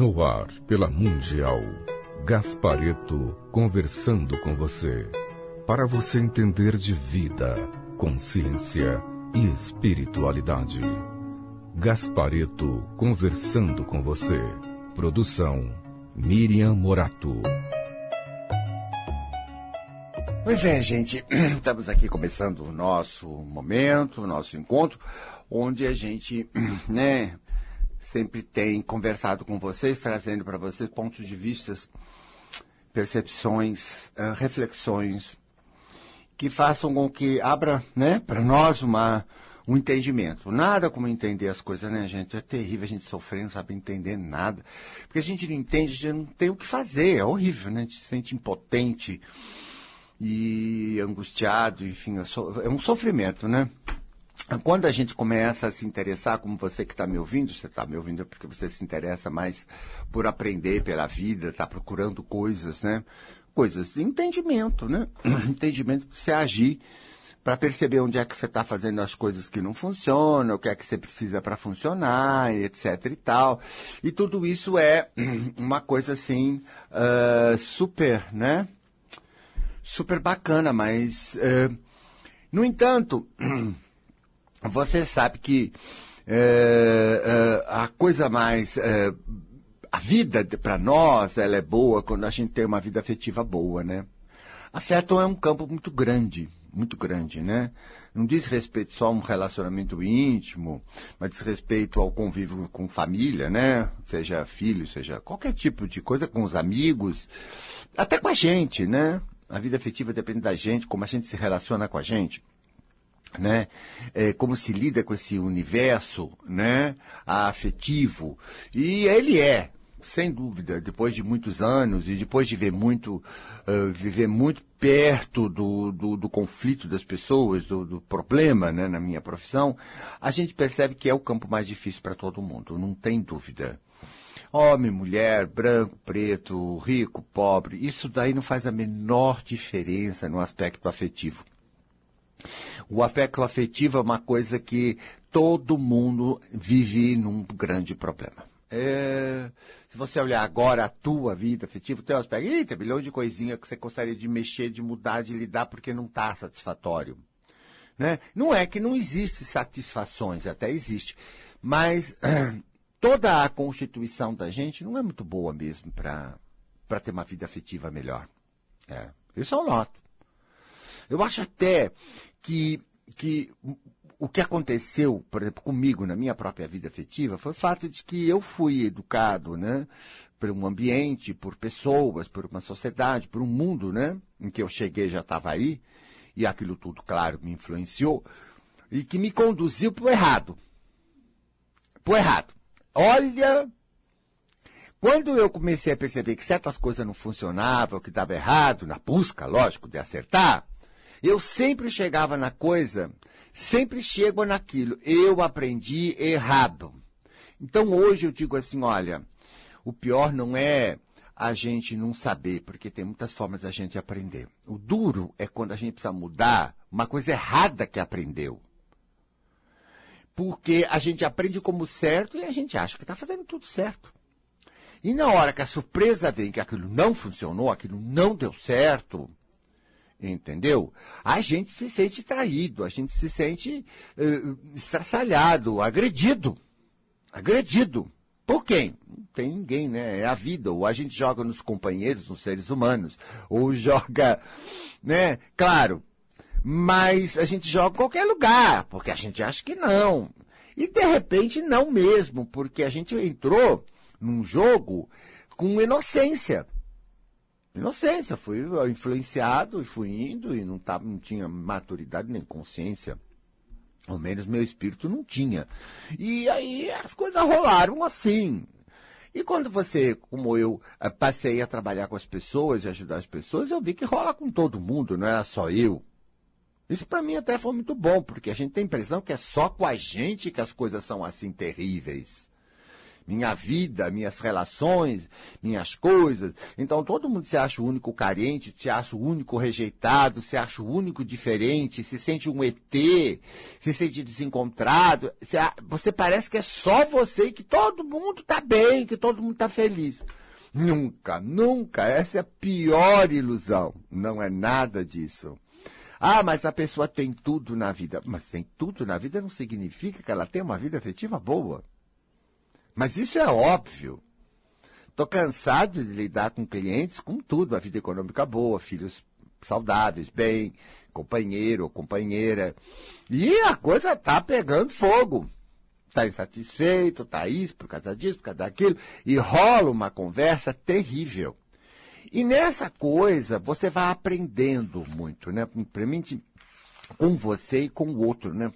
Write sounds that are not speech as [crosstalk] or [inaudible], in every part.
No ar, pela Mundial. Gaspareto conversando com você. Para você entender de vida, consciência e espiritualidade. Gaspareto conversando com você. Produção Miriam Morato. Pois é, gente, [clears throat] estamos aqui começando o nosso momento, o nosso encontro, onde a gente, [clears throat] né, sempre tem conversado com vocês, trazendo para vocês pontos de vistas, percepções, reflexões que façam com que abra, né, para nós uma um entendimento. Nada como entender as coisas, né, gente? É terrível a gente sofrer, não sabe entender nada. Porque a gente não entende, a gente não tem o que fazer. É horrível, né? A gente se sente impotente e angustiado, enfim, é um sofrimento, né? Quando a gente começa a se interessar, como você que está me ouvindo, você está me ouvindo porque você se interessa mais por aprender pela vida, está procurando coisas, né? Coisas de entendimento, né? [clears throat] entendimento para você agir, para perceber onde é que você está fazendo as coisas que não funcionam, o que é que você precisa para funcionar, etc e tal. E tudo isso é [clears throat] uma coisa assim, uh, super, né? Super bacana, mas, uh, no entanto, [clears throat] você sabe que é, é, a coisa mais. É, a vida para nós ela é boa quando a gente tem uma vida afetiva boa, né? Afeto é um campo muito grande, muito grande, né? Não diz respeito só a um relacionamento íntimo, mas diz respeito ao convívio com família, né? Seja filho, seja qualquer tipo de coisa, com os amigos, até com a gente, né? A vida afetiva depende da gente, como a gente se relaciona com a gente né? É, como se lida com esse universo, né? Afetivo. E ele é, sem dúvida, depois de muitos anos e depois de ver muito, uh, viver muito perto do, do, do conflito das pessoas, do, do, problema, né? Na minha profissão, a gente percebe que é o campo mais difícil para todo mundo, não tem dúvida. Homem, mulher, branco, preto, rico, pobre, isso daí não faz a menor diferença no aspecto afetivo. O afeto afetivo é uma coisa que todo mundo vive num grande problema. É, se você olhar agora a tua vida afetiva, tem aspecto, Ih, tem milhão de coisinhas que você gostaria de mexer, de mudar, de lidar, porque não está satisfatório. Né? Não é que não existe satisfações, até existe. Mas [clears throat] toda a constituição da gente não é muito boa mesmo para ter uma vida afetiva melhor. É, isso eu noto. Eu acho até que, que o que aconteceu, por exemplo, comigo na minha própria vida afetiva foi o fato de que eu fui educado, né, por um ambiente, por pessoas, por uma sociedade, por um mundo, né, em que eu cheguei já estava aí, e aquilo tudo, claro, me influenciou, e que me conduziu para o errado. Para o errado. Olha, quando eu comecei a perceber que certas coisas não funcionavam, que dava errado, na busca, lógico, de acertar, eu sempre chegava na coisa, sempre chego naquilo. Eu aprendi errado. Então hoje eu digo assim, olha, o pior não é a gente não saber, porque tem muitas formas da gente aprender. O duro é quando a gente precisa mudar uma coisa errada que aprendeu. Porque a gente aprende como certo e a gente acha que está fazendo tudo certo. E na hora que a surpresa vem que aquilo não funcionou, aquilo não deu certo, entendeu? A gente se sente traído, a gente se sente uh, estraçalhado, agredido. Agredido. Por quem? Não tem ninguém, né? É a vida. Ou a gente joga nos companheiros, nos seres humanos, ou [laughs] joga, né? Claro. Mas a gente joga em qualquer lugar, porque a gente acha que não. E de repente não mesmo, porque a gente entrou num jogo com inocência inocência, fui influenciado e fui indo e não, tava, não tinha maturidade nem consciência. Ao menos meu espírito não tinha. E aí as coisas rolaram assim. E quando você, como eu, eh, passei a trabalhar com as pessoas e ajudar as pessoas, eu vi que rola com todo mundo, não era só eu. Isso para mim até foi muito bom, porque a gente tem a impressão que é só com a gente que as coisas são assim terríveis. Minha vida, minhas relações, minhas coisas. Então todo mundo se acha o único carente, se acha o único rejeitado, se acha o único diferente, se sente um ET, se sente desencontrado. Você parece que é só você e que todo mundo está bem, que todo mundo está feliz. Nunca, nunca. Essa é a pior ilusão. Não é nada disso. Ah, mas a pessoa tem tudo na vida. Mas tem tudo na vida não significa que ela tem uma vida afetiva boa. Mas isso é óbvio. Estou cansado de lidar com clientes com tudo, a vida econômica boa, filhos saudáveis, bem, companheiro ou companheira. E a coisa tá pegando fogo. Está insatisfeito, está isso, por causa disso, por causa daquilo, e rola uma conversa terrível. E nessa coisa, você vai aprendendo muito, né? Principalmente com você e com o outro, né?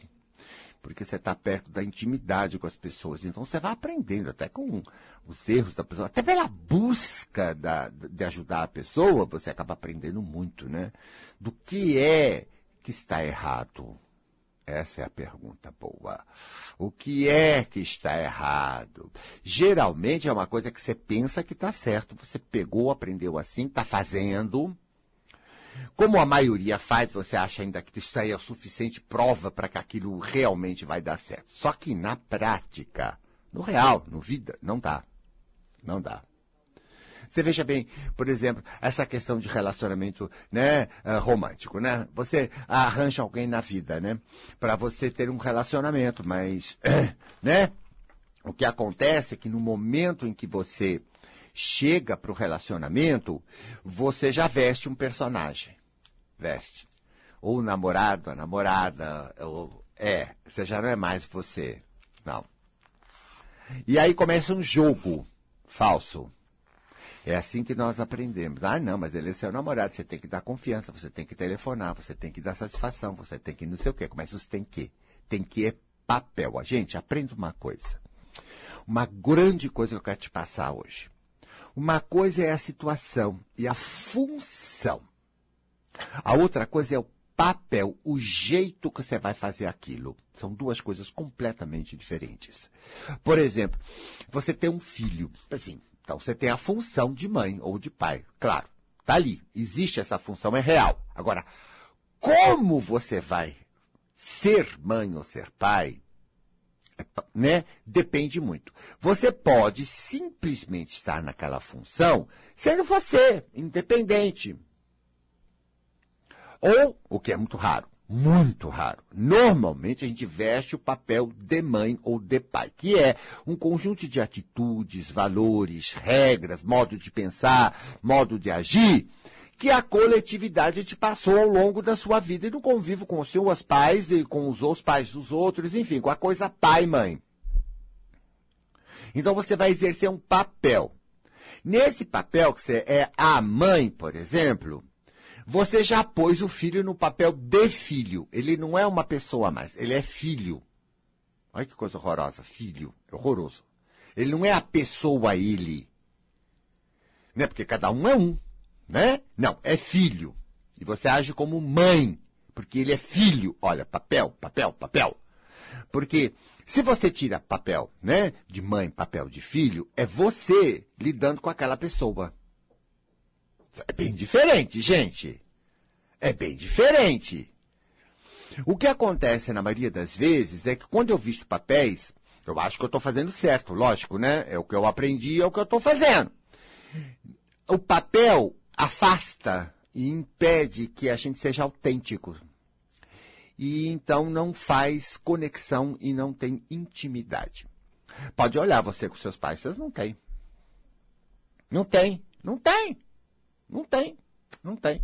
Porque você está perto da intimidade com as pessoas. Então você vai aprendendo até com os erros da pessoa, até pela busca da, de ajudar a pessoa, você acaba aprendendo muito, né? Do que é que está errado. Essa é a pergunta boa. O que é que está errado? Geralmente é uma coisa que você pensa que está certo. Você pegou, aprendeu assim, está fazendo, como a maioria faz, você acha ainda que isso aí é o suficiente prova para que aquilo realmente vai dar certo. Só que na prática, no real, no vida, não dá. Não dá. Você veja bem, por exemplo, essa questão de relacionamento, né, uh, romântico, né? Você arranja alguém na vida, né, para você ter um relacionamento, mas, [clears throat] né? O que acontece é que no momento em que você chega para o relacionamento, você já veste um personagem. Veste. Ou o namorado, a namorada, ou, é, você já não é mais você. Não. E aí começa um jogo falso. É assim que nós aprendemos. Ah, não, mas ele é seu namorado, você tem que dar confiança, você tem que telefonar, você tem que dar satisfação, você tem que não sei o quê. Começa os tem que. Tem que é papel. A gente, aprenda uma coisa. Uma grande coisa que eu quero te passar hoje. Uma coisa é a situação e a função. A outra coisa é o papel, o jeito que você vai fazer aquilo. São duas coisas completamente diferentes. Por exemplo, você tem um filho, assim, então você tem a função de mãe ou de pai, claro, tá ali, existe essa função, é real. Agora, como você vai ser mãe ou ser pai, né? Depende muito. Você pode simplesmente estar naquela função sendo você, independente. Ou, o que é muito raro, muito raro. Normalmente a gente veste o papel de mãe ou de pai, que é um conjunto de atitudes, valores, regras, modo de pensar, modo de agir, que a coletividade te passou ao longo da sua vida e no convívio com os seus pais e com os pais dos outros, enfim, com a coisa pai mãe. Então você vai exercer um papel. Nesse papel que você é a mãe, por exemplo, você já pôs o filho no papel de filho. Ele não é uma pessoa mais, ele é filho. Olha que coisa horrorosa, filho, horroroso. Ele não é a pessoa ele. Né? Porque cada um é um né? Não, é filho. E você age como mãe, porque ele é filho. Olha, papel, papel, papel. Porque se você tira papel, né, de mãe, papel de filho, é você lidando com aquela pessoa. É bem diferente, gente. É bem diferente. O que acontece na maioria das vezes é que quando eu visto papéis, eu acho que eu estou fazendo certo, lógico, né? É o que eu aprendi, é o que eu estou fazendo. O papel afasta e impede que a gente seja autêntico. E então não faz conexão e não tem intimidade. Pode olhar você com seus pais, vocês não têm. Não tem, não tem, não tem, não tem.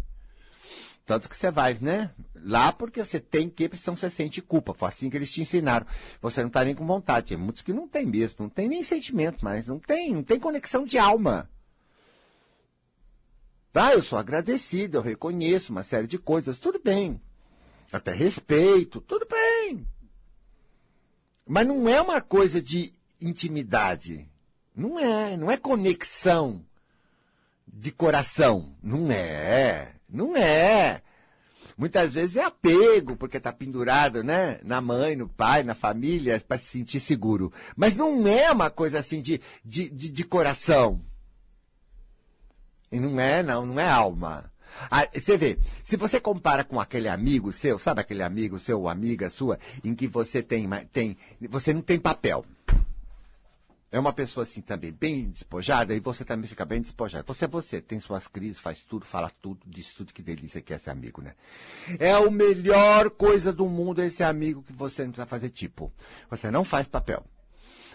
Tanto que você vai, né? Lá porque você tem que, senão você sente culpa. Foi assim que eles te ensinaram. Você não está nem com vontade. Tem muitos que não tem mesmo, não tem nem sentimento mais, não tem, não tem conexão de alma. Tá, eu sou agradecido, eu reconheço uma série de coisas, tudo bem. Até respeito, tudo bem. Mas não é uma coisa de intimidade. Não é, não é conexão de coração. Não é, não é. Muitas vezes é apego, porque está pendurado, né? Na mãe, no pai, na família, para se sentir seguro. Mas não é uma coisa assim de, de, de, de coração. E não é, não, não é alma. Ah, você vê, se você compara com aquele amigo seu, sabe aquele amigo seu ou amiga sua, em que você tem, tem, você não tem papel é uma pessoa assim também bem despojada e você também fica bem despojado. Você é você, tem suas crises, faz tudo, fala tudo, diz tudo, que delícia que é esse amigo, né? É a melhor coisa do mundo esse amigo que você não precisa fazer tipo. Você não faz papel.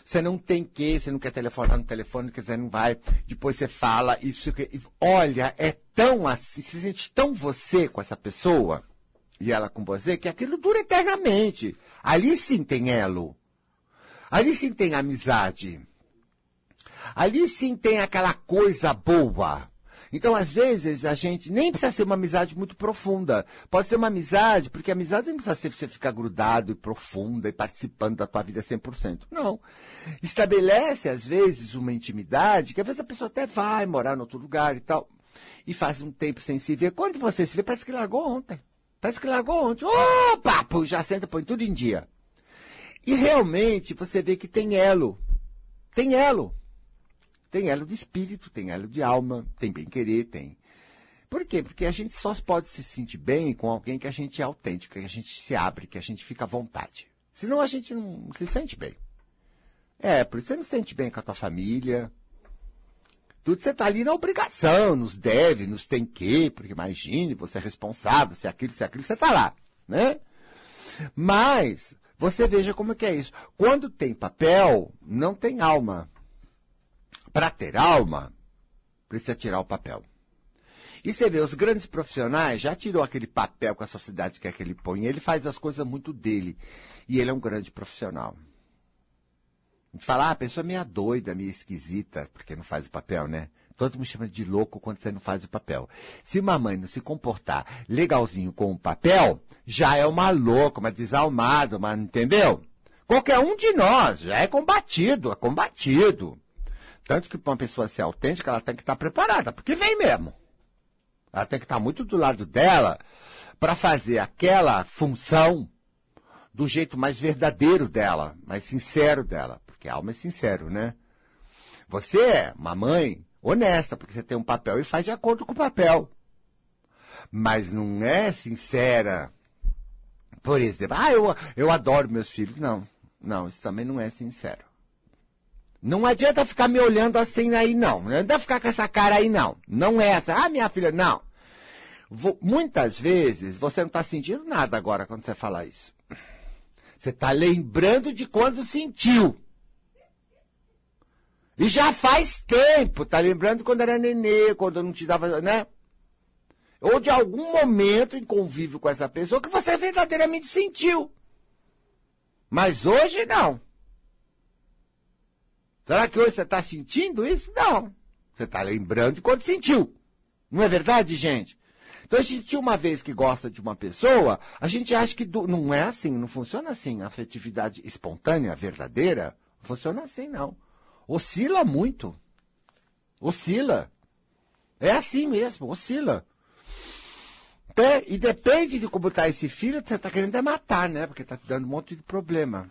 Você não tem que, você não quer telefonar no telefone, que você não vai, depois você fala, isso que. Olha, é tão assim, se sente tão você com essa pessoa, e ela com você, que aquilo dura eternamente. Ali sim tem elo. Ali sim tem amizade. Ali sim tem aquela coisa boa. Então, às vezes, a gente nem precisa ser uma amizade muito profunda. Pode ser uma amizade, porque amizade não precisa ser você ficar grudado e profunda e participando da tua vida 100%. Não. Estabelece, às vezes, uma intimidade, que às vezes a pessoa até vai morar em outro lugar e tal, e faz um tempo sem se ver. Quando você se vê, parece que largou ontem. Parece que largou ontem. Opa! Já senta, põe tudo em dia. E realmente você vê que tem elo. Tem elo. Tem elo de espírito, tem elo de alma, tem bem-querer, tem. Por quê? Porque a gente só pode se sentir bem com alguém que a gente é autêntico, que a gente se abre, que a gente fica à vontade. Senão a gente não se sente bem. É, por isso você não se sente bem com a tua família. Tudo você está ali na obrigação, nos deve, nos tem que, porque imagine, você é responsável, se é aquilo, se é aquilo, você está lá, né? Mas você veja como é que é isso. Quando tem papel, não tem alma. Para ter alma, precisa tirar o papel. E você vê, os grandes profissionais já tirou aquele papel que a sociedade quer que ele põe. Ele faz as coisas muito dele. E ele é um grande profissional. A gente fala, ah, a pessoa é meio doida, meio esquisita, porque não faz o papel, né? Todo mundo chama de louco quando você não faz o papel. Se uma mãe não se comportar legalzinho com o papel, já é uma louca, uma desalmada, uma, entendeu? Qualquer um de nós já é combatido, é combatido. Tanto que para uma pessoa ser autêntica, ela tem que estar preparada, porque vem mesmo. Ela tem que estar muito do lado dela para fazer aquela função do jeito mais verdadeiro dela, mais sincero dela, porque a alma é sincero, né? Você é uma mãe honesta, porque você tem um papel e faz de acordo com o papel. Mas não é sincera. Por exemplo, ah, eu, eu adoro meus filhos. Não, não, isso também não é sincero. Não adianta ficar me olhando assim aí, não. Não adianta ficar com essa cara aí, não. Não é essa. Ah, minha filha, não. Vou, muitas vezes você não está sentindo nada agora quando você fala isso. Você está lembrando de quando sentiu. E já faz tempo, tá lembrando quando era nenê, quando não te dava, né? Ou de algum momento em convívio com essa pessoa que você verdadeiramente sentiu. Mas hoje não. Será que hoje você está sentindo isso? Não. Você está lembrando de quando sentiu. Não é verdade, gente? Então, a gente, uma vez que gosta de uma pessoa, a gente acha que do... não é assim, não funciona assim. A afetividade espontânea, verdadeira, não funciona assim, não oscila muito. Oscila. É assim mesmo, oscila. E depende de como está esse filho, você está querendo é matar, né? Porque está te dando um monte de problema.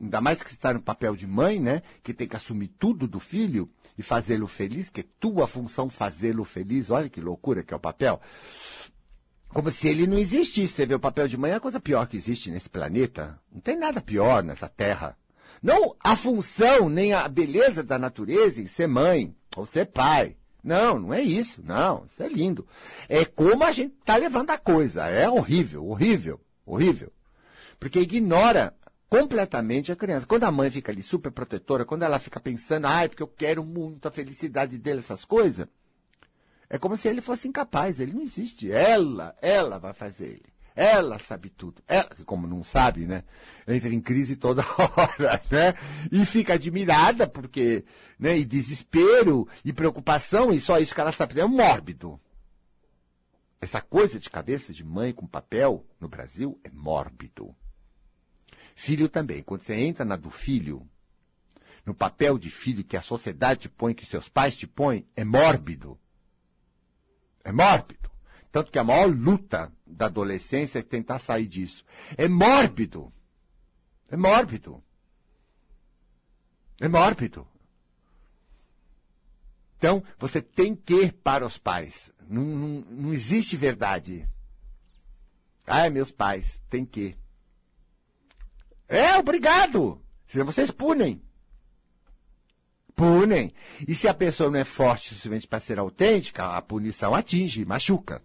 Ainda mais que você está no papel de mãe, né? Que tem que assumir tudo do filho e fazê-lo feliz, que é tua função fazê-lo feliz. Olha que loucura que é o papel. Como se ele não existisse. Você vê, o papel de mãe é a coisa pior que existe nesse planeta. Não tem nada pior nessa terra. Não a função nem a beleza da natureza em ser mãe ou ser pai. Não, não é isso. Não, isso é lindo. É como a gente está levando a coisa. É horrível, horrível, horrível. Porque ignora completamente a criança. Quando a mãe fica ali super protetora, quando ela fica pensando, ah, porque eu quero muito a felicidade dele, essas coisas, é como se ele fosse incapaz. Ele não existe. Ela, ela vai fazer ele. Ela sabe tudo. Ela, como não sabe, né? Entra em crise toda [laughs] hora, né? E fica admirada porque, né? E desespero e preocupação, e só isso que ela sabe. É um mórbido. Essa coisa de cabeça de mãe com papel no Brasil é mórbido. Filho também. Quando você entra na do filho, no papel de filho que a sociedade te põe, que seus pais te põem, é mórbido. É mórbido. Tanto que a maior luta da adolescência é tentar sair disso. É mórbido. É mórbido. É mórbido. Então, você tem que ir para os pais. Não, não, não existe verdade. Ah, meus pais, tem que. É, obrigado. Senão vocês punem. Punem. E se a pessoa não é forte o suficiente para ser autêntica, a punição atinge, machuca.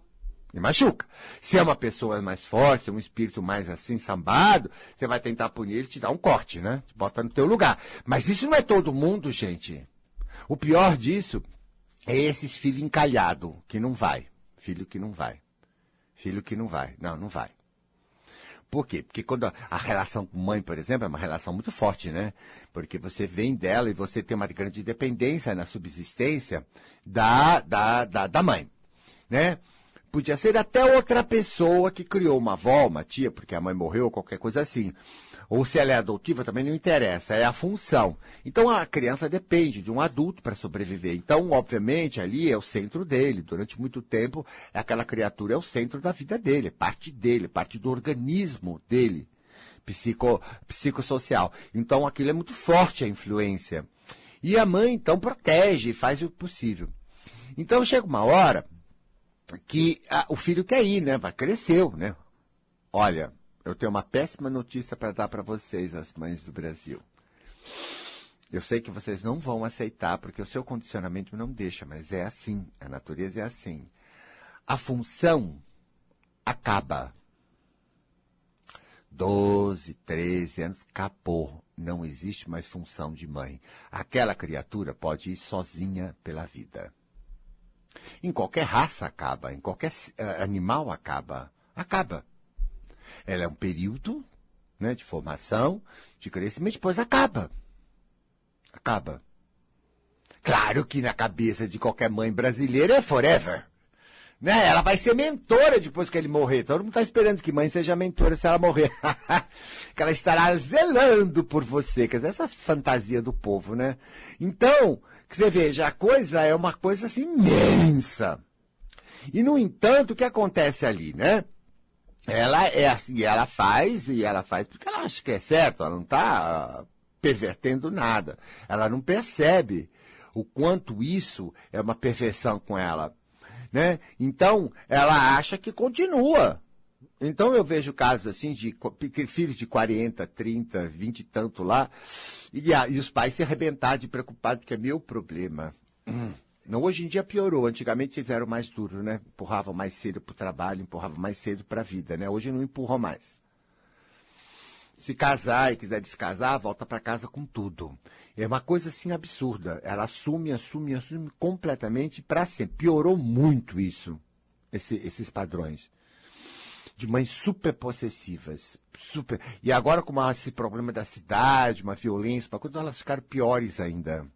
E machuca. Se é uma pessoa mais forte, um espírito mais assim, sambado, você vai tentar punir e te dá um corte, né? Te bota no teu lugar. Mas isso não é todo mundo, gente. O pior disso é esses filhos encalhados, que não vai. Filho que não vai. Filho que não vai. Não, não vai. Por quê? Porque quando a, a, relação com mãe, por exemplo, é uma relação muito forte, né? Porque você vem dela e você tem uma grande dependência na subsistência da, da, da, da mãe, né? Podia ser até outra pessoa que criou uma avó, uma tia, porque a mãe morreu, qualquer coisa assim ou se ela é adotiva também não interessa, é a função. Então a criança depende de um adulto para sobreviver. Então, obviamente, ali é o centro dele. Durante muito tempo, aquela criatura é o centro da vida dele, é parte dele, parte do organismo dele, psico, psicossocial. Então aquilo é muito forte a influência. E a mãe, então, protege, faz o possível. Então chega uma hora que a, o filho quer ir, né? Vai cresceu, né? Olha, eu tenho uma péssima notícia para dar para vocês, as mães do Brasil. Eu sei que vocês não vão aceitar, porque o seu condicionamento não deixa, mas é assim. A natureza é assim. A função acaba. 12, 13 anos, acabou. Não existe mais função de mãe. Aquela criatura pode ir sozinha pela vida. Em qualquer raça acaba, em qualquer uh, animal acaba. Acaba. Ela é um período né, de formação, de crescimento, depois acaba. Acaba. Claro que na cabeça de qualquer mãe brasileira é forever. Né? Ela vai ser mentora depois que ele morrer. Todo mundo está esperando que mãe seja mentora se ela morrer. [laughs] que ela estará zelando por você. Quer dizer, essas fantasias do povo, né? Então, que você veja, a coisa é uma coisa assim imensa. E, no entanto, o que acontece ali, né? Ela é assim, ela faz, e ela faz porque ela acha que é certo, ela não está pervertendo nada. Ela não percebe o quanto isso é uma perfeição com ela. Né? Então, ela acha que continua. Então, eu vejo casos assim de filhos de 40, 30, 20 e tanto lá, e, e os pais se arrebentar de preocupado, porque é meu problema. Hum. Não, hoje em dia piorou. Antigamente eles eram mais duros, né? Empurravam mais cedo para o trabalho, empurravam mais cedo para a vida, né? Hoje não empurram mais. Se casar e quiser descasar, volta para casa com tudo. É uma coisa assim absurda. Ela assume, assume, assume completamente para sempre. Piorou muito isso, esse, esses padrões. De mães super possessivas. Super. E agora, com esse problema da cidade, uma violência, uma coisa, elas ficaram piores ainda.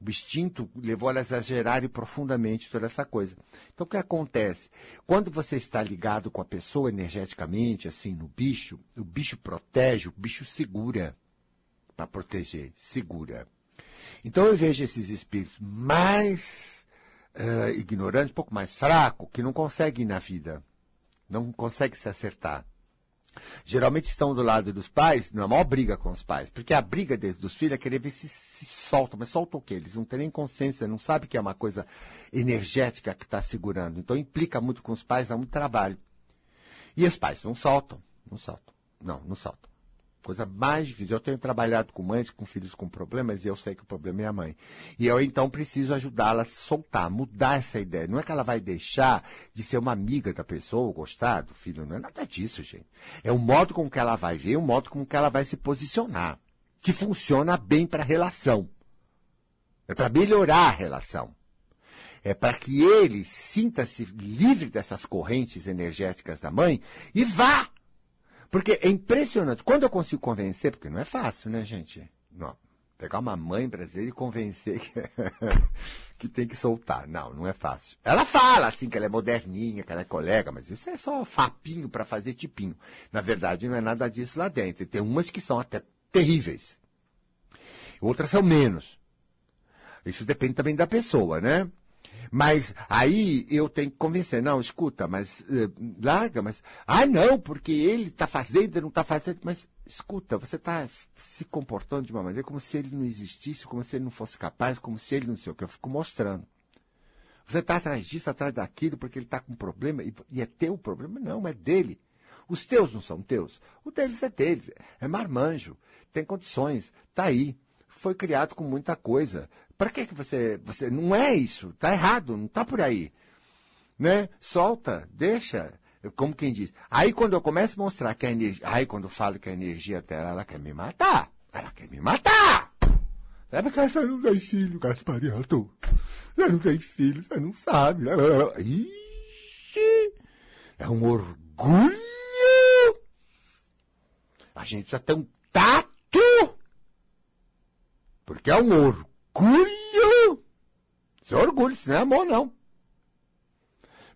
O instinto levou ela a exagerar profundamente toda essa coisa. Então, o que acontece? Quando você está ligado com a pessoa energeticamente, assim, no bicho, o bicho protege, o bicho segura. Para proteger, segura. Então, eu vejo esses espíritos mais uh, ignorantes, um pouco mais fracos, que não conseguem ir na vida. Não conseguem se acertar geralmente estão do lado dos pais, na maior briga com os pais. Porque a briga deles, dos filhos é querer ver se, se solta. Mas solta o quê? Eles não têm nem consciência, não sabem que é uma coisa energética que está segurando. Então implica muito com os pais, dá muito trabalho. E os pais não soltam, não soltam. Não, não soltam coisa mais difícil. Eu tenho trabalhado com mães com filhos com problemas e eu sei que o problema é a mãe. E eu então preciso ajudá-la a soltar, mudar essa ideia. Não é que ela vai deixar de ser uma amiga da pessoa, gostar do filho, não é nada disso, gente. É o modo com que ela vai ver, o modo com que ela vai se posicionar, que funciona bem para a relação. É para melhorar a relação. É para que ele sinta-se livre dessas correntes energéticas da mãe e vá porque é impressionante. Quando eu consigo convencer, porque não é fácil, né, gente? Não. Pegar uma mãe brasileira e convencer que, [laughs] que tem que soltar. Não, não é fácil. Ela fala assim que ela é moderninha, que ela é colega, mas isso é só fapinho para fazer tipinho. Na verdade, não é nada disso lá dentro. E tem umas que são até terríveis. Outras são menos. Isso depende também da pessoa, né? Mas aí eu tenho que convencer, não, escuta, mas eh, larga, mas. Ah, não, porque ele está fazendo, não está fazendo. Mas escuta, você está se comportando de uma maneira como se ele não existisse, como se ele não fosse capaz, como se ele não sei o que. Eu fico mostrando. Você está atrás disso, atrás daquilo, porque ele está com um problema, e, e é teu problema? Não, é dele. Os teus não são teus. O deles é deles. É marmanjo. Tem condições. Está aí. Foi criado com muita coisa. Para que, você, você. Não é isso. Está errado. Não está por aí. Né? Solta. Deixa. Como quem diz. Aí quando eu começo a mostrar que a energia. Aí quando eu falo que a energia dela, ela quer me matar. Ela quer me matar. Sabe que você não tem filho, Gaspariato? Você não tem filho, você não sabe. Ixi, é um orgulho. A gente precisa ter um tato. Porque é um orgulho. Isso é orgulho, isso não é amor, não.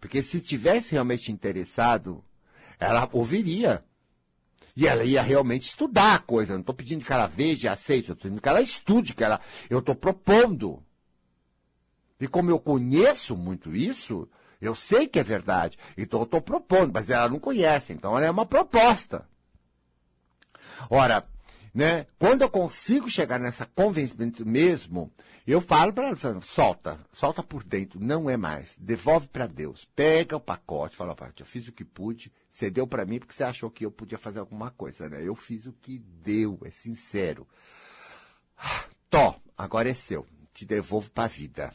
Porque se tivesse realmente interessado, ela ouviria. E ela ia realmente estudar a coisa. Eu não estou pedindo que ela veja e aceite, eu estou pedindo que ela estude, que ela. Eu estou propondo. E como eu conheço muito isso, eu sei que é verdade. Então eu estou propondo, mas ela não conhece. Então ela é uma proposta. Ora, né, quando eu consigo chegar nessa convencimento mesmo, eu falo para ela, solta, solta por dentro, não é mais, devolve para Deus, pega o pacote, fala, eu fiz o que pude, você deu para mim porque você achou que eu podia fazer alguma coisa, né? Eu fiz o que deu, é sincero. Tó, agora é seu, te devolvo para a vida.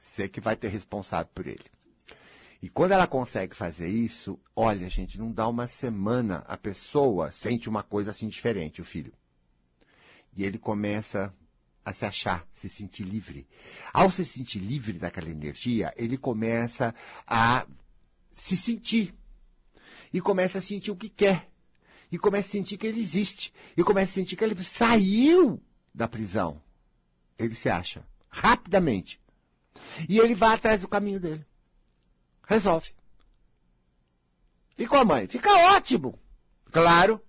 Você que vai ter responsável por ele. E quando ela consegue fazer isso, olha, gente, não dá uma semana, a pessoa sente uma coisa assim diferente, o filho. E ele começa a se achar, se sentir livre. Ao se sentir livre daquela energia, ele começa a se sentir. E começa a sentir o que quer. E começa a sentir que ele existe. E começa a sentir que ele saiu da prisão. Ele se acha. Rapidamente. E ele vai atrás do caminho dele. Resolve. E com a mãe? Fica ótimo. Claro.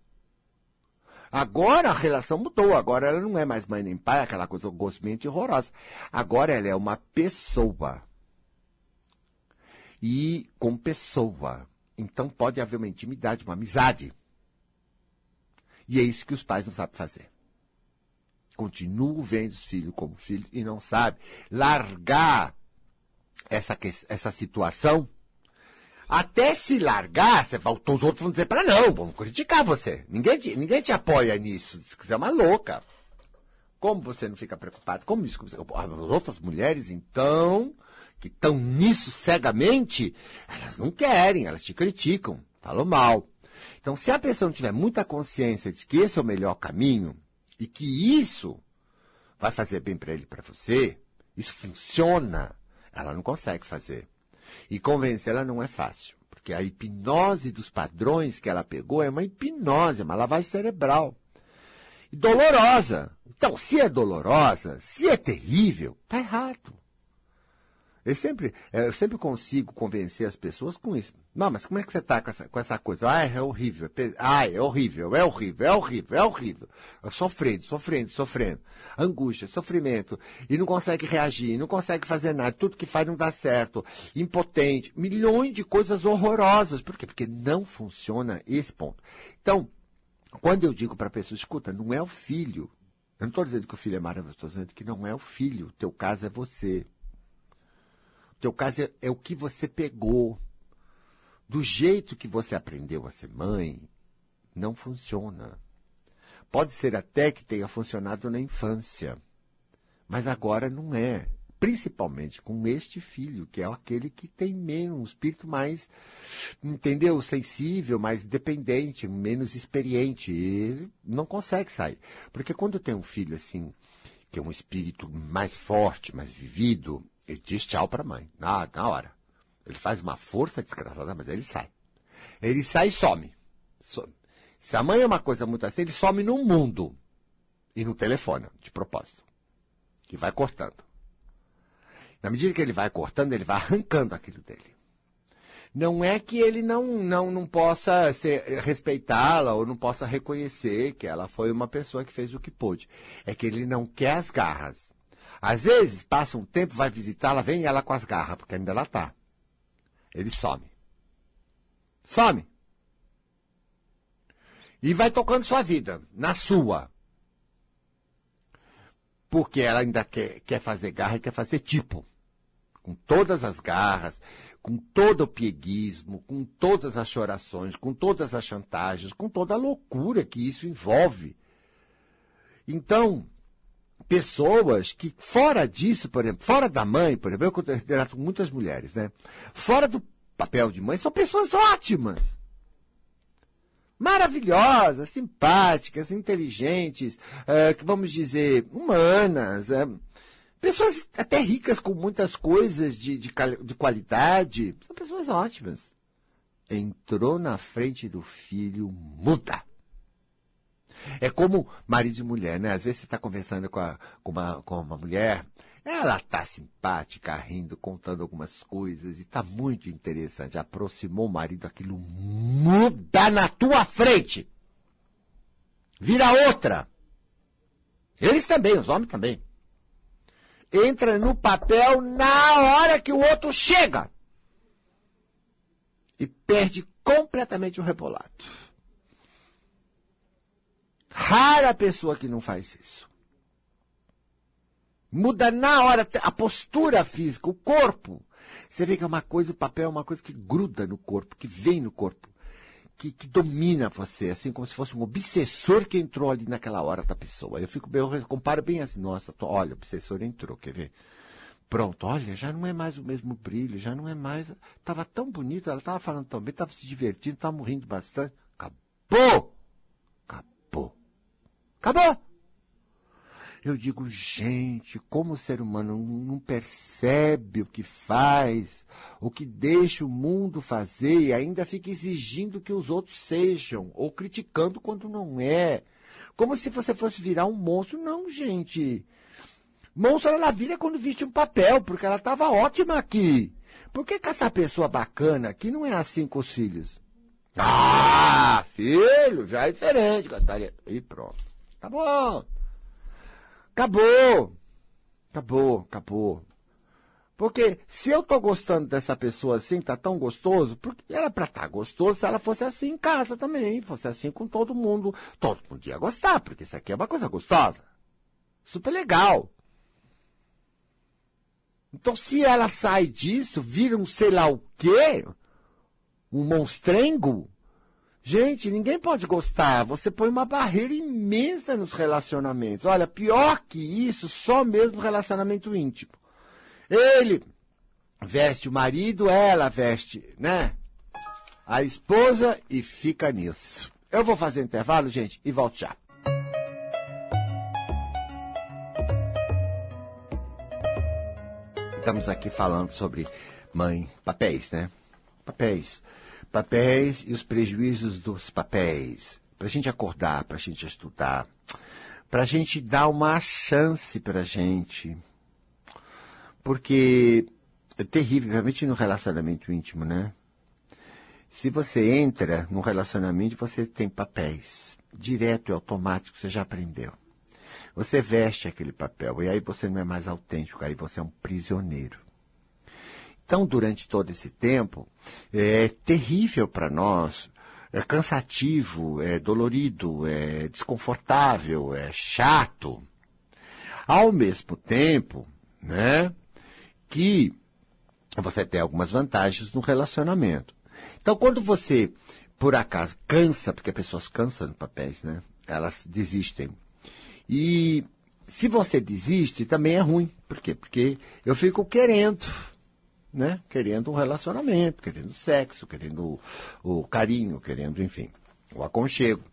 Agora a relação mudou. Agora ela não é mais mãe nem pai, aquela coisa gostosamente horrorosa. Agora ela é uma pessoa. E com pessoa. Então pode haver uma intimidade, uma amizade. E é isso que os pais não sabem fazer. Continuam vendo os filhos como filhos e não sabem largar essa, essa situação, até se largar, você, os outros vão dizer para não, vão criticar você. Ninguém te, ninguém te apoia nisso. Se quiser é uma louca. Como você não fica preocupado? Como isso? As outras mulheres, então, que estão nisso cegamente, elas não querem, elas te criticam, falam mal. Então, se a pessoa não tiver muita consciência de que esse é o melhor caminho e que isso vai fazer bem para ele, para você, isso funciona, ela não consegue fazer. E convencê-la não é fácil, porque a hipnose dos padrões que ela pegou é uma hipnose, é uma lavagem cerebral. E dolorosa. Então, se é dolorosa, se é terrível, tá errado. Eu sempre, eu sempre consigo convencer as pessoas com isso. Não, mas como é que você está com essa, com essa coisa? Ah, é horrível. Ah, é horrível, é horrível, é horrível, é horrível. Sofrendo, sofrendo, sofrendo. Angústia, sofrimento. E não consegue reagir, não consegue fazer nada. Tudo que faz não dá certo. Impotente. Milhões de coisas horrorosas. Por quê? Porque não funciona esse ponto. Então, quando eu digo para a pessoa, escuta, não é o filho. Eu não estou dizendo que o filho é maravilhoso, estou dizendo que não é o filho. O teu caso é você teu caso é, é o que você pegou. Do jeito que você aprendeu a ser mãe, não funciona. Pode ser até que tenha funcionado na infância, mas agora não é. Principalmente com este filho, que é aquele que tem menos, um espírito mais, entendeu? Sensível, mais dependente, menos experiente. E não consegue sair. Porque quando tem um filho assim, que é um espírito mais forte, mais vivido, ele diz tchau para a mãe, na, na hora. Ele faz uma força desgraçada, mas ele sai. Ele sai e some. some. Se a mãe é uma coisa muito assim, ele some no mundo. E no telefone, de propósito. E vai cortando. Na medida que ele vai cortando, ele vai arrancando aquilo dele. Não é que ele não, não, não possa respeitá-la ou não possa reconhecer que ela foi uma pessoa que fez o que pôde. É que ele não quer as garras. Às vezes, passa um tempo, vai visitá-la, vem ela com as garras, porque ainda ela tá. Ele some. Some. E vai tocando sua vida, na sua. Porque ela ainda quer, quer fazer garra e quer fazer tipo. Com todas as garras, com todo o pieguismo, com todas as chorações, com todas as chantagens, com toda a loucura que isso envolve. Então, pessoas que, fora disso, por exemplo, fora da mãe, por exemplo, eu considero muitas mulheres, né? Fora do papel de mãe, são pessoas ótimas maravilhosas, simpáticas, inteligentes, é, vamos dizer, humanas, é, pessoas até ricas com muitas coisas de, de, de qualidade. São pessoas ótimas. Entrou na frente do filho, muda. É como marido e mulher, né? Às vezes você está conversando com, a, com, uma, com uma mulher, ela tá simpática, rindo, contando algumas coisas e tá muito interessante. Aproximou o marido, aquilo muda na tua frente. Vira outra. Eles também, os homens também. Entra no papel na hora que o outro chega. E perde completamente o rebolado. Rara pessoa que não faz isso. Muda na hora a postura física, o corpo. Você vê que é uma coisa, o papel é uma coisa que gruda no corpo, que vem no corpo, que, que domina você, assim como se fosse um obsessor que entrou ali naquela hora da pessoa. Eu fico eu comparo bem assim, nossa, tô, olha, o obsessor entrou, quer ver? Pronto, olha, já não é mais o mesmo brilho, já não é mais. Tava tão bonito, ela tava falando tão bem, tava se divertindo, tava morrendo bastante. Acabou! Acabou! Acabou! Eu digo, gente, como o ser humano não percebe o que faz, o que deixa o mundo fazer e ainda fica exigindo que os outros sejam, ou criticando quando não é. Como se você fosse virar um monstro. Não, gente. Monstro ela vira quando viste um papel, porque ela estava ótima aqui. Por que, que essa pessoa bacana aqui não é assim com os filhos? Ah, filho, já é diferente, Gaspareto. E pronto. Tá bom. Acabou. Acabou, acabou. Porque se eu tô gostando dessa pessoa assim, tá tão gostoso, porque era para estar tá gostoso se ela fosse assim em casa também, fosse assim com todo mundo. Todo mundo ia gostar, porque isso aqui é uma coisa gostosa. Super legal. Então, se ela sai disso, vira um sei lá o quê, um monstrengo, Gente, ninguém pode gostar. Você põe uma barreira imensa nos relacionamentos. Olha, pior que isso, só mesmo relacionamento íntimo. Ele veste o marido, ela veste, né? A esposa e fica nisso. Eu vou fazer intervalo, gente, e volto já. Estamos aqui falando sobre mãe, papéis, né? Papéis papéis e os prejuízos dos papéis. Para a gente acordar, para a gente estudar, para a gente dar uma chance para a gente. Porque é terrível, realmente no relacionamento íntimo, né? Se você entra num relacionamento, você tem papéis. Direto e automático, você já aprendeu. Você veste aquele papel e aí você não é mais autêntico, aí você é um prisioneiro. Então, durante todo esse tempo, é terrível para nós, é cansativo, é dolorido, é desconfortável, é chato. Ao mesmo tempo, né, que você tem algumas vantagens no relacionamento. Então, quando você, por acaso, cansa, porque pessoas cansam no papéis, né? Elas desistem. E se você desiste, também é ruim. Por quê? Porque eu fico querendo né? Querendo um relacionamento, querendo sexo, querendo o, carinho, querendo, enfim, o aconchego.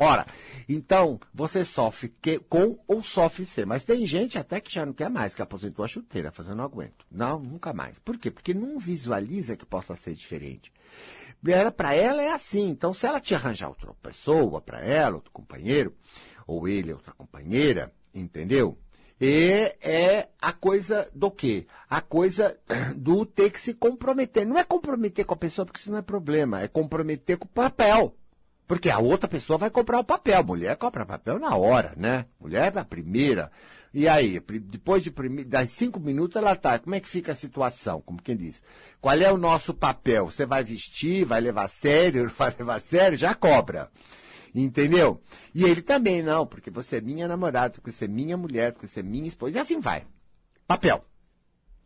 Ora, então, você sofre que, com ou sofre sem. Mas tem gente até que já não quer mais, que aposentou a chuteira, fazendo aguento. Não, nunca mais. Por quê? Porque não visualiza que possa ser diferente. Para ela é assim. Então, se ela te arranjar outra pessoa, para ela, outro companheiro, ou ele, outra companheira, entendeu? E é a coisa do quê? A coisa [clears throat] do ter que se comprometer. Não é comprometer com a pessoa, porque isso não é problema. É comprometer com o papel. Porque a outra pessoa vai comprar o papel. Mulher compra papel na hora, né? Mulher é a primeira. E aí, depois de das cinco minutos, ela tá. Como é que fica a situação? Como quem diz? Qual é o nosso papel? Você vai vestir, vai levar sério, [laughs] vai levar a sério? Já cobra. Entendeu? E ele também, não, porque você é minha namorada, porque você é minha mulher, porque você é minha esposa. E assim vai. Papel.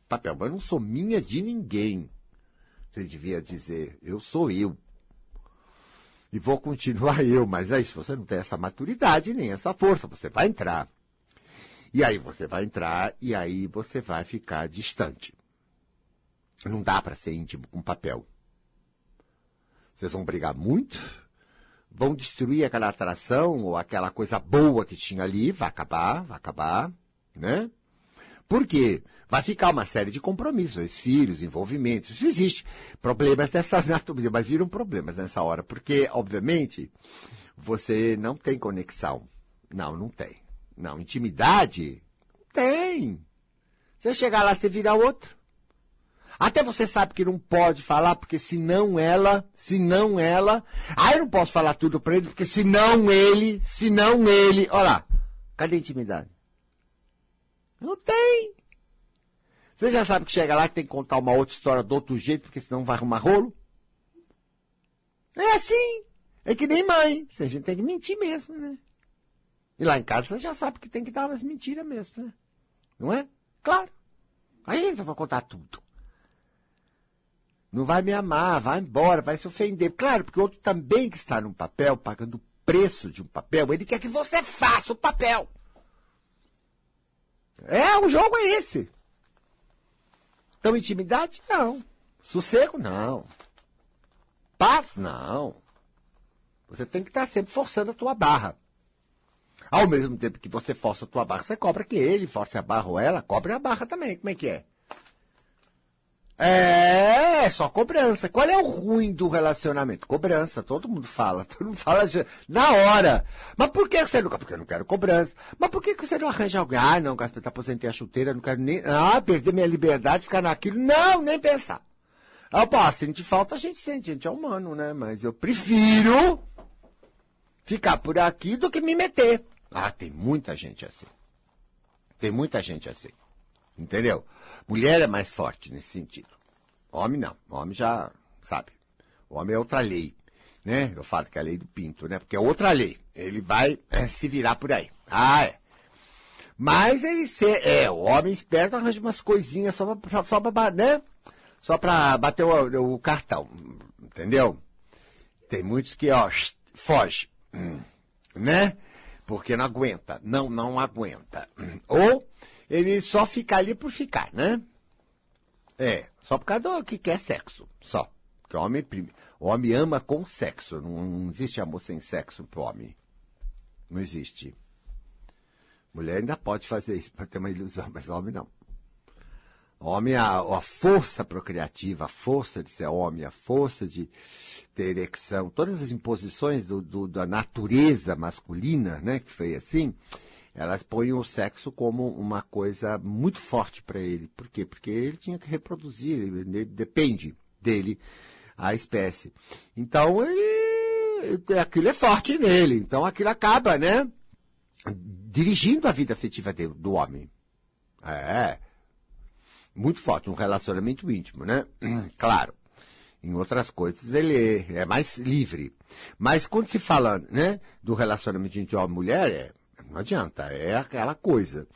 Papel. Mas eu não sou minha de ninguém. Você devia dizer, eu sou eu. E vou continuar [laughs] eu, mas aí se você não tem essa maturidade nem essa força, você vai entrar. E aí você vai entrar e aí você vai ficar distante. Não dá para ser íntimo com papel. Vocês vão brigar muito, vão destruir aquela atração ou aquela coisa boa que tinha ali, vai acabar, vai acabar, né? Por quê? Vai ficar uma série de compromissos, filhos, envolvimentos, isso existe. Problemas dessa [laughs] natureza, mas viram problemas nessa hora, porque, obviamente, você não tem conexão. Não, não tem. Não, intimidade? Tem. Você chegar lá, você virar outro. Até você sabe que não pode falar, porque senão ela, senão ela. Ah, eu não posso falar tudo para ele, porque senão ele, senão ele. Olha lá, cadê a intimidade? Não tem. Você já sabe que chega lá que tem que contar uma outra história do outro jeito, porque senão vai arrumar rolo? É assim. É que nem mãe. A gente tem que mentir mesmo, né? E lá em casa você já sabe que tem que dar umas mentiras mesmo, né? Não é? Claro. Aí ele vai contar tudo. Não vai me amar, vai embora, vai se ofender. Claro, porque o outro também que está no papel, pagando o preço de um papel, ele quer que você faça o papel. É, o jogo é esse. Então, intimidade? Não. Sossego? Não. Paz? Não. Você tem que estar sempre forçando a tua barra. Ao mesmo tempo que você força a tua barra, você cobra que ele force a barra ou ela, cobre a barra também. Como é que é? É, só cobrança. Qual é o ruim do relacionamento? Cobrança, todo mundo fala. [laughs] Todo mundo fala na hora. Mas por que você não... Porque eu não quero cobrança. Mas por que você não arranja alguém? Ah, não, Gaspar, tá aposentei a chuteira, não quero nem... Ah, perder minha liberdade, ficar naquilo. Não, nem pensar. Ah, pô, sente falta, a gente sente, a gente é humano, né? Mas eu prefiro ficar por aqui do que me meter. Ah, tem muita gente assim. Tem muita gente assim. Entendeu? Mulher é mais forte nesse sentido. Homem não. Homem já, sabe? O homem é outra lei. Né? Eu falo que é a lei do pinto, né? Porque é outra lei. Ele vai é, se virar por aí. Ah, é. Mas ele é, o homem esperto arranja umas coisinhas só pra, só pra, né? Só pra bater o, o cartão. Entendeu? Tem muitos que, ó, foge. Hum, né? porque não aguenta. Não, não aguenta. Ou ele só fica ali por ficar, né? É, só por causa do que quer sexo, só. Porque o homem, o homem ama com sexo. Não, não existe amor sem sexo pro homem. Não existe. Mulher ainda pode fazer isso para ter uma ilusão, mas homem não. Homem, a, a força procriativa, a força de ser homem, a força de ter ereção, todas as imposições do, do, da natureza masculina, né, que foi assim, elas põem o sexo como uma coisa muito forte para ele. Por quê? Porque ele tinha que reproduzir, ele, ele, depende dele a espécie. Então, ele, aquilo é forte nele. Então, aquilo acaba, né, dirigindo a vida afetiva dele, do homem. É muito forte, um relacionamento íntimo, né? [clears throat] Claro. Em outras coisas ele é mais livre. Mas quando se fala, né, do relacionamento entre homem e mulher, é, não adianta, é aquela coisa.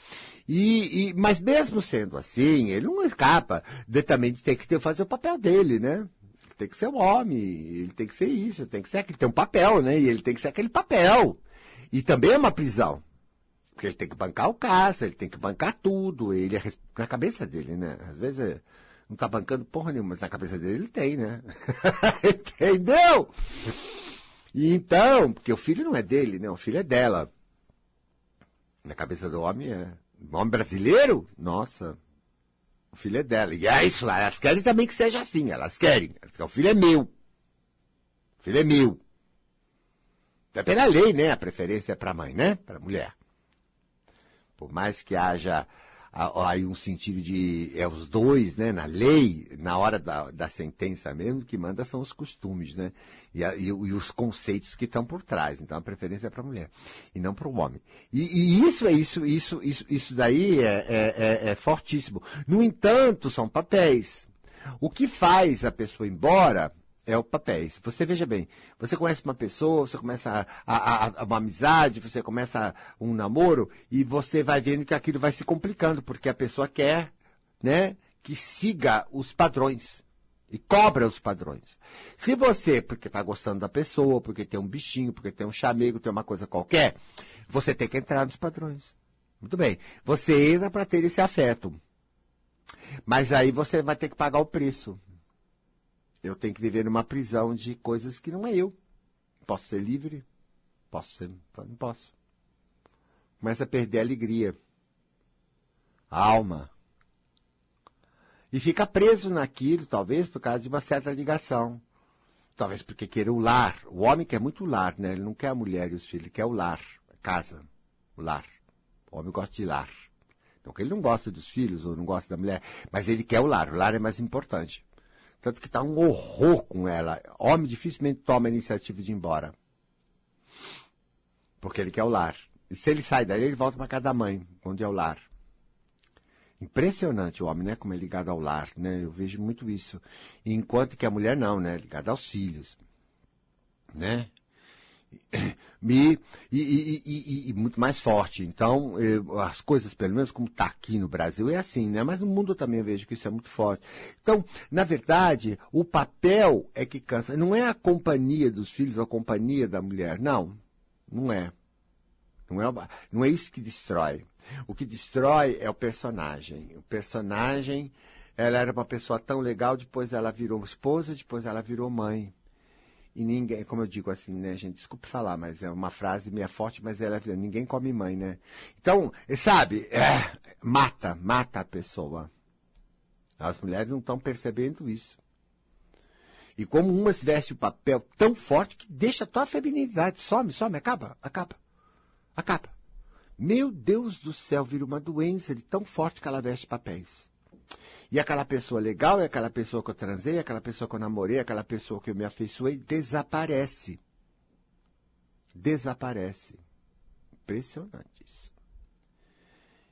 E, e, mas mesmo sendo assim, ele não escapa de também de ter que ter, fazer o papel dele, né? Tem que ser um homem, ele tem que ser isso, tem que ser aquele, tem um papel, né? E ele tem que ser aquele papel. E também é uma prisão. Porque ele tem que bancar o caça, ele tem que bancar tudo. Ele é, na cabeça dele, né? Às vezes é, não tá bancando porra nenhuma, mas na cabeça dele ele tem, né? [laughs] Entendeu? E então, porque o filho não é dele, né? O filho é dela. Na cabeça do homem é. Homem brasileiro? Nossa. O filho é dela. E é isso lá. Elas querem também que seja assim. Elas querem. O filho é meu. O filho é meu. É pela lei, né? A preferência é para a mãe, né? Para a mulher. Por mais que haja aí um sentido de é os dois, né? Na lei, na hora da, da sentença mesmo, que manda são os costumes, né? E, a, e, e os conceitos que estão por trás. Então a preferência é para a mulher e não para o homem. E, e, isso é isso, isso, isso, isso daí é, é, é, é fortíssimo. No entanto, são papéis. O que faz a pessoa embora é o papéis. Você veja bem, você conhece uma pessoa, você começa a, a, a, uma amizade, você começa um namoro e você vai vendo que aquilo vai se complicando, porque a pessoa quer, né, que siga os padrões e cobra os padrões. Se você, porque está gostando da pessoa, porque tem um bichinho, porque tem um chamego, tem uma coisa qualquer, você tem que entrar nos padrões. Muito bem. Você entra para ter esse afeto. Mas aí você vai ter que pagar o preço. Eu tenho que viver numa prisão de coisas que não é eu. Posso ser livre? Posso ser. Não posso. Começa a perder a alegria. A alma. E fica preso naquilo, talvez, por causa de uma certa ligação. Talvez porque queira o lar. O homem quer muito o lar, né? Ele não quer a mulher e os filhos, ele quer o lar, a casa, o lar. O homem gosta de lar. Não que ele não gosta dos filhos ou não gosta da mulher, mas ele quer o lar. O lar é mais importante. Tanto que está um horror com ela. Homem dificilmente toma a iniciativa de ir embora. Porque ele quer o lar. E se ele sai daí, ele volta para casa da mãe, onde é o lar. Impressionante o homem, né? Como é ligado ao lar, né? Eu vejo muito isso. Enquanto que a mulher não, né? Ligada aos filhos. Né? [coughs] e, e, e, e, muito mais forte. Então, eu, as coisas, pelo menos como está aqui no Brasil, é assim, né? Mas no mundo também eu vejo que isso é muito forte. Então, na verdade, o papel é que cansa. Não é a companhia dos filhos, a companhia da mulher. Não, não é. Não é, não é isso que destrói. O que destrói é o personagem. O personagem, ela era uma pessoa tão legal, depois ela virou esposa, depois ela virou mãe. E ninguém, como eu digo assim, né, gente, desculpe falar, mas é uma frase meio forte, mas ela é ninguém come mãe, né? Então, sabe, é, mata, mata a pessoa. As mulheres não estão percebendo isso. E como umas vestem o papel tão forte que deixa a tua feminilidade, some, some, acaba, acaba, acaba. Meu Deus do céu, vira uma doença de tão forte que ela veste papéis. E aquela pessoa legal, e aquela pessoa que eu transei, aquela pessoa que eu namorei, aquela pessoa que eu me afeiçoei, desaparece. Desaparece. Impressionante isso.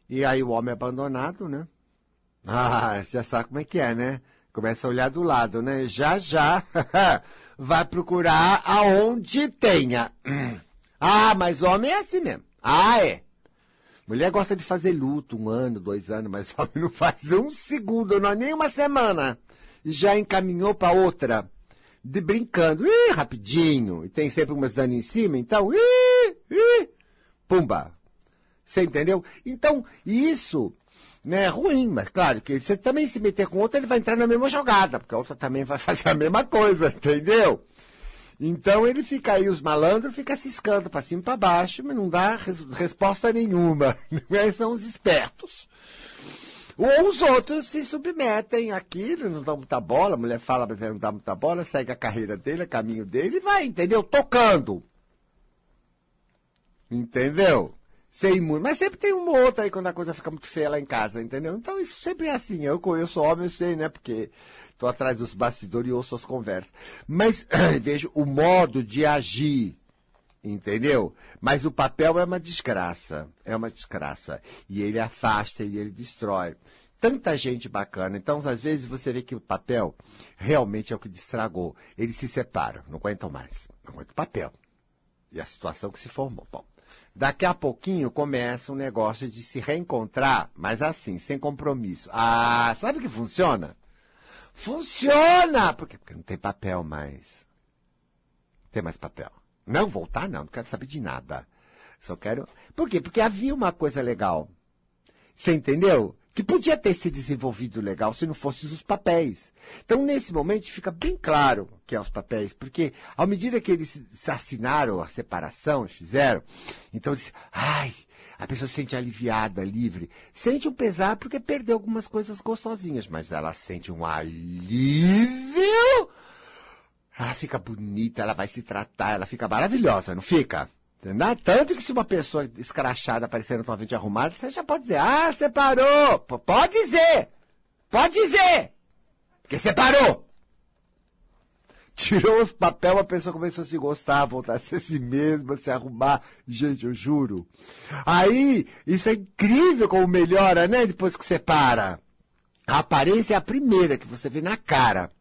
E aí o homem abandonado, né? [laughs] Ah, já sabe como é que é, né? Começa a olhar do lado, né? Já, já, [laughs] vai procurar aonde tenha. [clears throat] Ah, mas homem é assim mesmo. Ah, é. Mulher gosta de fazer luto um ano, dois anos, mas [laughs] homem não faz um segundo, não é nem uma semana. Já encaminhou para outra. De brincando, ih, rapidinho. E tem sempre umas dando em cima, então, ih, ih, pumba. Você entendeu? Então, isso né, é ruim, mas claro que você também se meter com outra, ele vai entrar na mesma jogada, porque a outra também vai [laughs] fazer a mesma coisa, entendeu? Então ele fica aí, os malandros ficam ciscando para cima e para baixo, mas não dá res resposta nenhuma. [laughs] São os espertos. Ou os outros se submetem àquilo, não dão muita bola, a mulher fala, mas não dá muita bola, segue a carreira dele, o caminho dele e vai, entendeu? Tocando. Entendeu? Ser imune. Mas sempre tem uma outra aí quando a coisa fica muito feia lá em casa, entendeu? Então isso sempre é assim. Eu, eu sou homem, eu sei, né? Porque Estou atrás dos bastidores e ouço as conversas. Mas [clears throat] vejo o modo de agir, entendeu? Mas o papel é uma desgraça, é uma desgraça. E ele afasta e ele destrói. Tanta gente bacana. Então, às vezes, você vê que o papel realmente é o que destragou. Eles se separam, não aguentam mais. Não aguentam o papel. E a situação que se formou. Bom, daqui a pouquinho começa um negócio de se reencontrar, mas assim, sem compromisso. Ah, sabe que funciona? Funciona! Porque, porque não tem papel mais. Não tem mais papel. Não, voltar não, não quero saber de nada. Só quero. Por quê? Porque havia uma coisa legal. Você entendeu? Que podia ter se desenvolvido legal se não fossem os papéis. Então, nesse momento, fica bem claro que é os papéis, porque, à medida que eles assinaram a separação, fizeram, então eles, ai, a pessoa se sente aliviada, livre. Sente um pesar porque perdeu algumas coisas gostosinhas, mas ela sente um alívio. Ela fica bonita, ela vai se tratar, ela fica maravilhosa, não fica? Entendeu? Tanto que se uma pessoa escrachada aparecer na frente arrumada, você já pode dizer, ah, separou. P pode dizer. Pode dizer. Porque separou. Tirou os papel, a pessoa começou a se gostar, voltar a ser si mesma, se arrumar. Gente, eu juro. Aí, isso é incrível como melhora, né? Depois que separa. A aparência é a primeira que você vê na cara.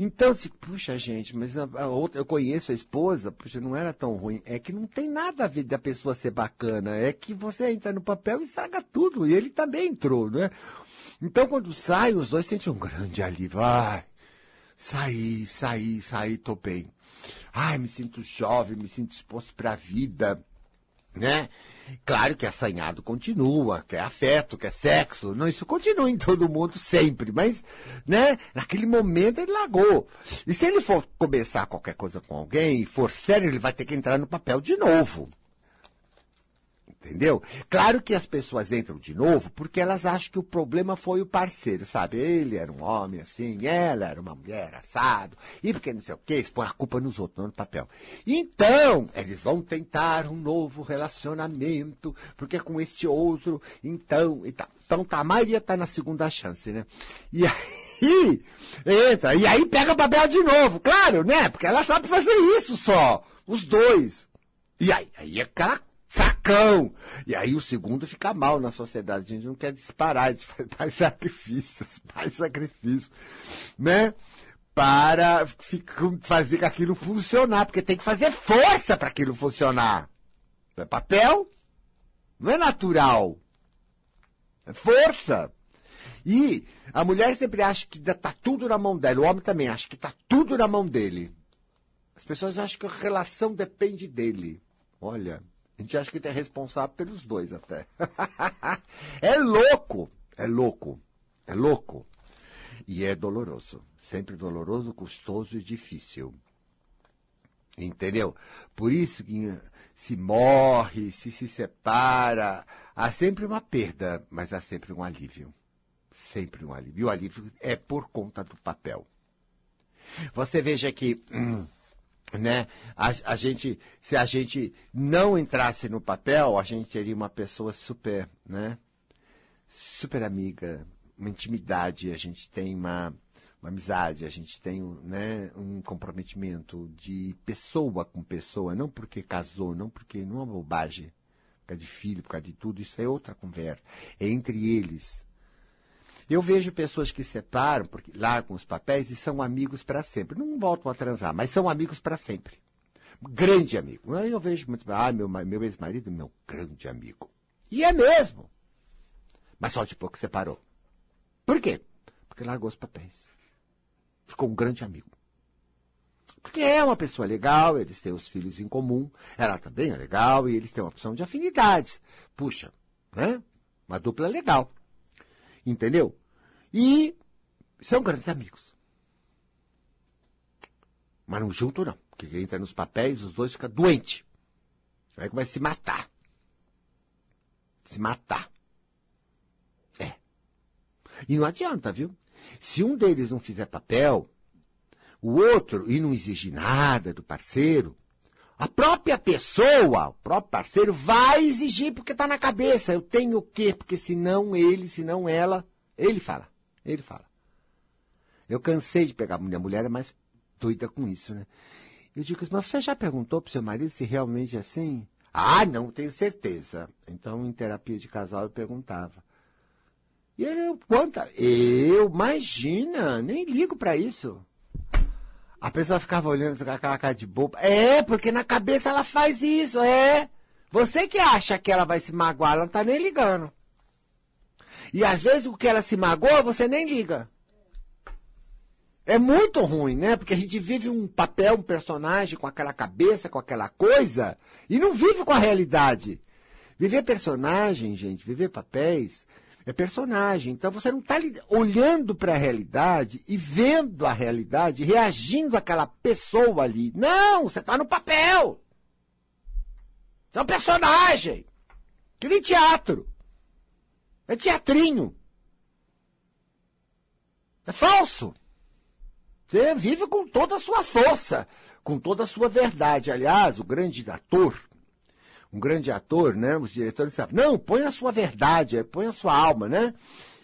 Então, se, puxa, gente, mas a, a, outra, eu conheço a esposa, puxa, não era tão ruim. É que não tem nada a ver da pessoa ser bacana. É que você entra no papel e estraga tudo. E ele também entrou, né? Então, quando sai, os dois sentem um grande alívio. Ai, saí, saí, saí, tô bem. Ai, me sinto jovem, me sinto disposto para a vida né? Claro que assanhado continua, que é afeto, que é sexo, não, isso continua em todo mundo sempre, mas, né, naquele momento ele largou. E se ele for começar qualquer coisa com alguém for sério, ele vai ter que entrar no papel de novo. Entendeu? Claro que as pessoas entram de novo porque elas acham que o problema foi o parceiro, sabe? Ele era um homem assim, ela era uma mulher assado, e porque não sei o quê, expõe a culpa nos outros, não no papel. Então, eles vão tentar um novo relacionamento, porque com este outro, então, e tal. Então, tá, a maioria tá na segunda chance, né? E aí, entra, e aí pega o papel de novo, claro, né? Porque ela sabe fazer isso só, os dois. E aí, aí é aquela sacão. E aí o segundo fica mal na sociedade. A gente não quer disparar, a gente faz mais [laughs] sacrifícios, mais sacrifícios, né? Para fazer aquilo funcionar, porque tem que fazer força para aquilo funcionar. É papel? Não é natural. É força. E a mulher sempre acha que está tudo na mão dela. O homem também acha que está tudo na mão dele. As pessoas acham que a relação depende dele. Olha, a gente acha que ele é responsável pelos dois até. [laughs] é louco, é louco, é louco. E é doloroso. Sempre doloroso, custoso e difícil. Entendeu? Por isso que se morre, se se separa, há sempre uma perda, mas há sempre um alívio. Sempre um alívio. E o alívio é por conta do papel. Você veja que. Hum, né? A, a, gente, se a gente não entrasse no papel, a gente teria uma pessoa super, né? Super amiga, uma intimidade, a gente tem uma, uma amizade, a gente tem né, um comprometimento de pessoa com pessoa, não porque casou, não porque não é bobagem, por causa de filho, por causa de tudo, isso é outra conversa. É entre eles. Eu vejo pessoas que separam, porque largam os papéis e são amigos para sempre. Não voltam a transar, mas são amigos para sempre. Grande amigo. Eu vejo muito, ah, meu, meu ex-marido, meu grande amigo. E é mesmo. Mas só de pouco separou. Por quê? Porque largou os papéis. Ficou um grande amigo. Porque é uma pessoa legal, eles têm os filhos em comum, ela também é legal e eles têm uma opção de afinidades. Puxa, né? Uma dupla legal. Entendeu? E são grandes amigos. Mas não junto, não. Porque entra nos papéis, os dois ficam doentes. Aí começa a se matar. Se matar. É. E não adianta, viu? Se um deles não fizer papel, o outro, e não exige nada do parceiro, a própria pessoa, o próprio parceiro, vai exigir porque está na cabeça. Eu tenho o quê? Porque senão ele, senão ela, ele fala. Ele fala. Eu cansei de pegar mulher. Mulher é mais doida com isso, né? Eu digo, mas você já perguntou pro seu marido se realmente é assim? Ah, não, tenho certeza. Então, em terapia de casal, eu perguntava. E ele, conta. Eu, imagina, nem ligo para isso. A pessoa ficava olhando com aquela cara de boba. É, porque na cabeça ela faz isso, é. Você que acha que ela vai se magoar, ela não tá nem ligando. E às vezes o que ela se magoa, você nem liga. É muito ruim, né? Porque a gente vive um papel, um personagem com aquela cabeça, com aquela coisa, e não vive com a realidade. Viver personagem, gente, viver papéis, é personagem. Então você não está olhando para a realidade e vendo a realidade, reagindo àquela pessoa ali. Não, você está no papel. Você é um personagem. Que nem teatro. É teatrinho. É falso. Você vive com toda a sua força, com toda a sua verdade. Aliás, o grande ator, um grande ator, né? Os diretores sabem. Não, põe a sua verdade, põe a sua alma, né?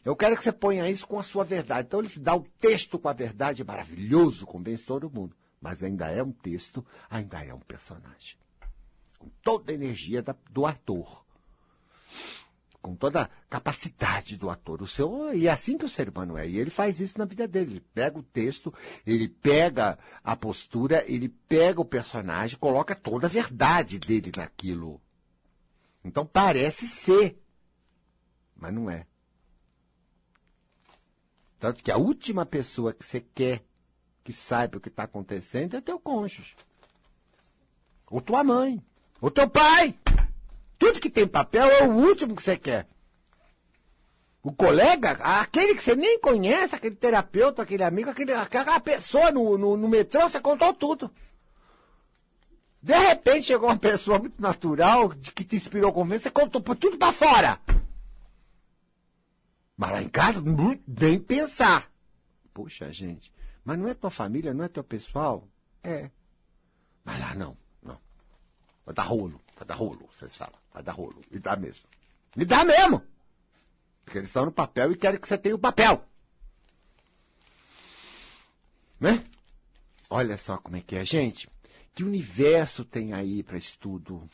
Eu quero que você ponha isso com a sua verdade. Então ele dá o texto com a verdade, é maravilhoso, convence todo mundo. Mas ainda é um texto, ainda é um personagem. Com toda a energia da, do ator. Com toda a capacidade do ator. O seu, e é assim que o ser humano é. E ele faz isso na vida dele. Ele pega o texto, ele pega a postura, ele pega o personagem, coloca toda a verdade dele naquilo. Então parece ser, mas não é. Tanto que a última pessoa que você quer que saiba o que está acontecendo é teu cônjuge. Ou tua mãe. Ou teu pai. Tudo que tem papel é o último que você quer. O colega, aquele que você nem conhece, aquele terapeuta, aquele amigo, aquele, aquela pessoa no, no, no metrô, você contou tudo. De repente chegou uma pessoa muito natural, que te inspirou confiança, você contou tudo para fora. Mas lá em casa, nem pensar. Puxa, gente, mas não é tua família, não é teu pessoal? É. Mas lá não, não. Vai dar rolo, vai dar rolo, vocês falam. Vai dar rolo. E dá mesmo. E dá mesmo! Porque eles estão no papel e querem que você tenha o papel. Né? Olha só como é que é, gente. Que universo tem aí para estudo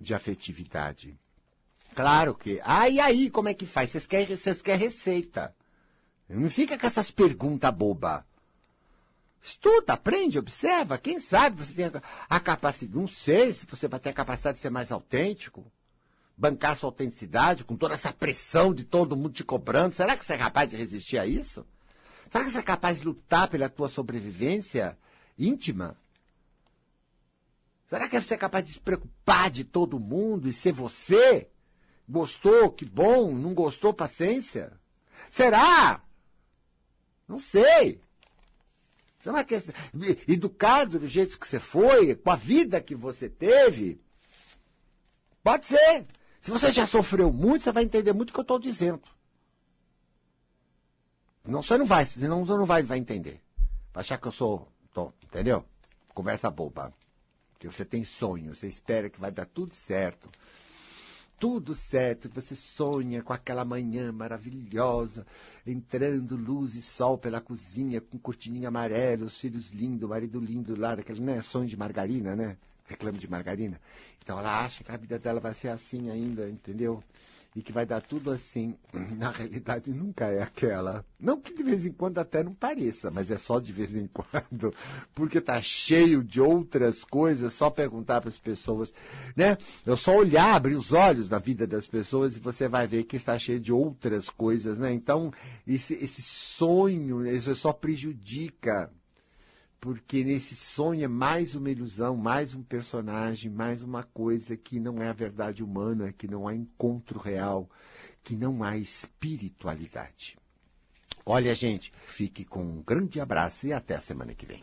de afetividade? Claro que. Ah, e aí, como é que faz? Vocês querem, vocês querem receita. Não fica com essas perguntas bobas. Estuda, aprende, observa. Quem sabe você tem a capacidade. Não sei se você vai ter a capacidade de ser mais autêntico. Bancar sua autenticidade com toda essa pressão de todo mundo te cobrando. Será que você é capaz de resistir a isso? Será que você é capaz de lutar pela tua sobrevivência íntima? Será que você é capaz de se preocupar de todo mundo e ser você? Gostou? Que bom. Não gostou? Paciência. Será? Não sei. Será que educado do jeito que você foi, com a vida que você teve? Pode ser. Se você já sofreu muito, você vai entender muito o que eu estou dizendo. Não, você não vai, senão você não vai, vai entender. Vai achar que eu sou. Tô, entendeu? Conversa boba. Que você tem sonho, você espera que vai dar tudo certo tudo certo, você sonha com aquela manhã maravilhosa, entrando luz e sol pela cozinha, com cortininha amarela, os filhos lindos, o marido lindo lá, aquele né, sonho de margarina, né? Reclame de margarina. Então ela acha que a vida dela vai ser assim ainda, entendeu? E que vai dar tudo assim, [laughs] na realidade nunca é aquela. Não que de vez em quando até não pareça, mas é só de vez em [laughs] quando, porque tá cheio de outras coisas, só perguntar para as pessoas, né? Eu só olhar, abrir os olhos na vida das pessoas e você vai ver que está cheio de outras coisas, né? Então, esse, esse sonho, isso só prejudica porque nesse sonho é mais uma ilusão, mais um personagem, mais uma coisa que não é a verdade humana, que não há encontro real, que não há espiritualidade. Olha, gente, fique com um grande abraço e até a semana que vem.